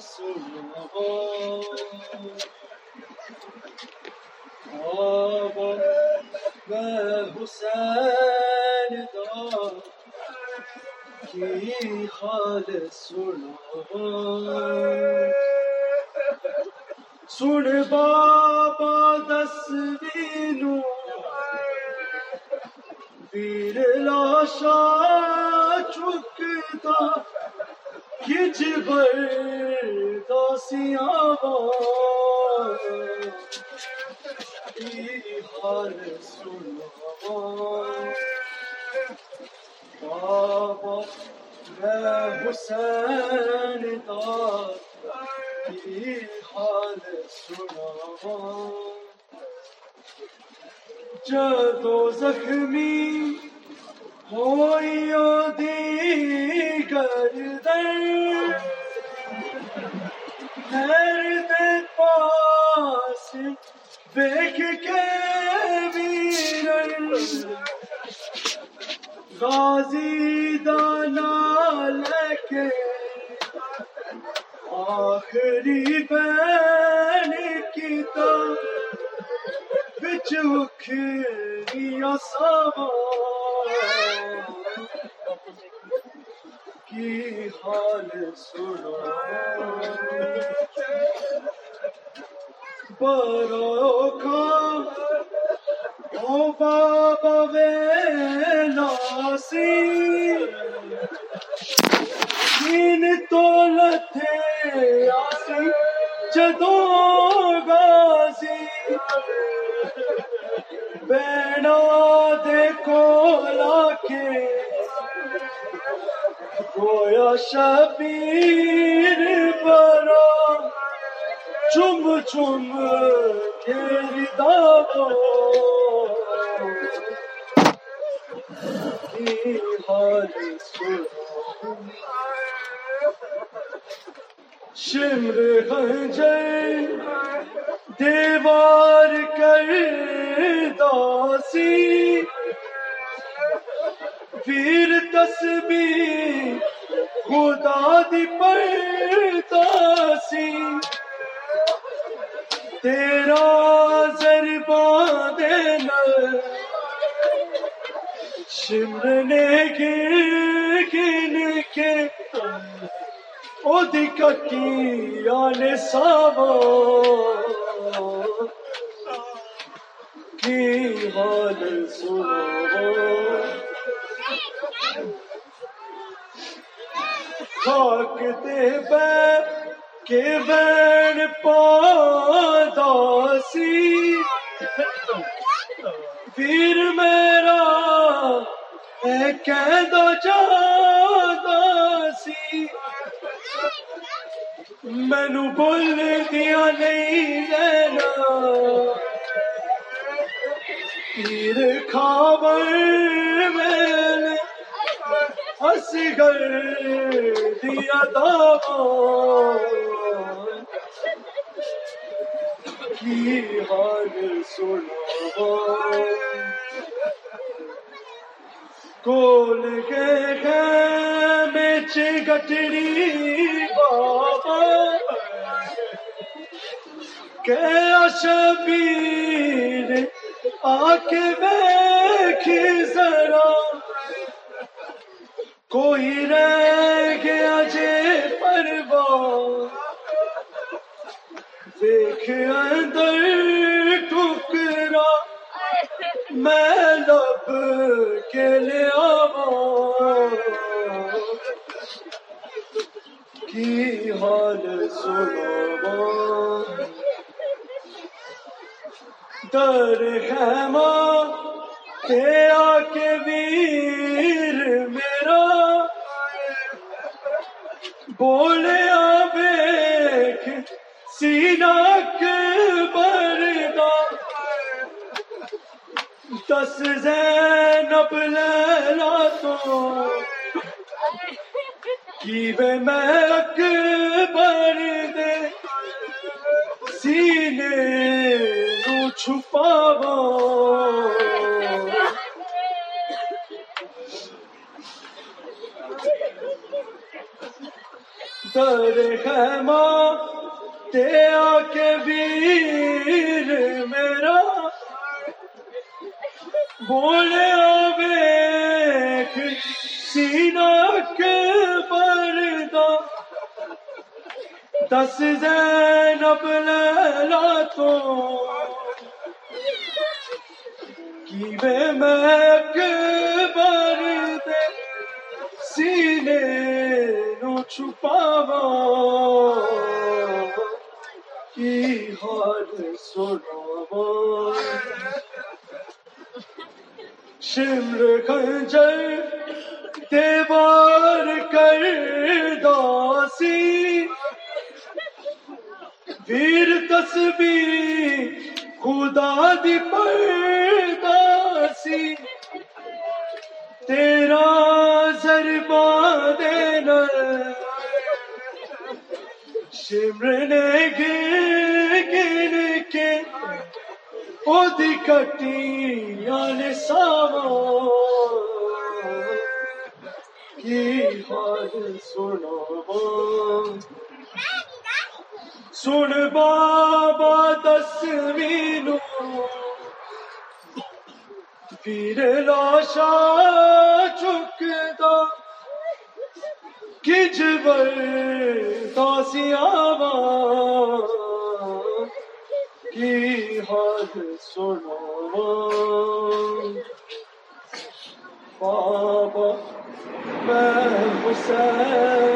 سنو آب میں حسین دا کی سن بابا دسویں ویر لاشا چکتا کھچ بر داسیاں حال سنو بابا میں حسین دار کی حال سنو جدو زخمی پاس دیکھ کے ویرن غازی دانا لے کے آخری بین کی تا بچ اکھریا کی حال سنو؟ برو کھا او بابا وے ناسی دین تو لتھے آسی جدو گویا شبیر برا چم چم تیری دعو کی حال شمر خنجر دیوار کر داسی۔ ویر تسبیح خدا دی پرداسی تیرا ضربان دینا شمر نے گر گن کے او دی کٹی آنے ساوا۔ کی حال سنو خاک دے بے کے بین پاداسی ویر میرا اے کہندو جاداسی مینو بول دیا نہیں لینا۔ پیر کھاور میں اصغر دیا دعوا کی حال سنو کول کے خیمے چ بابا کہ شبیر آ کے کوئی رہ گیا جے پرواز دیکھ اندر ٹکرا میں لب کے لے آواں۔ کی حال سنو در خیمہ تے آ کے ویر میرا بولیا بیک سینا بردا دس زینب لیلا تو کی وے میں اکبر در ماں تیا کے ویر میرا۔ بولے آبیک سینہ کے پردہ۔ دس زینب لیلا تو۔ کیوے میں کے بردے سینے نو چھپاوا کی حال سناوا شمر خنجر دیوار کر داسی ویر تسبیح خدا دی پرداسی شمر نے گر گر کے او کٹی آنے ساوا کی حال سناوا سن بابا دسویں نو۔ پیر کچھ بر داسی کی بابا میں حسین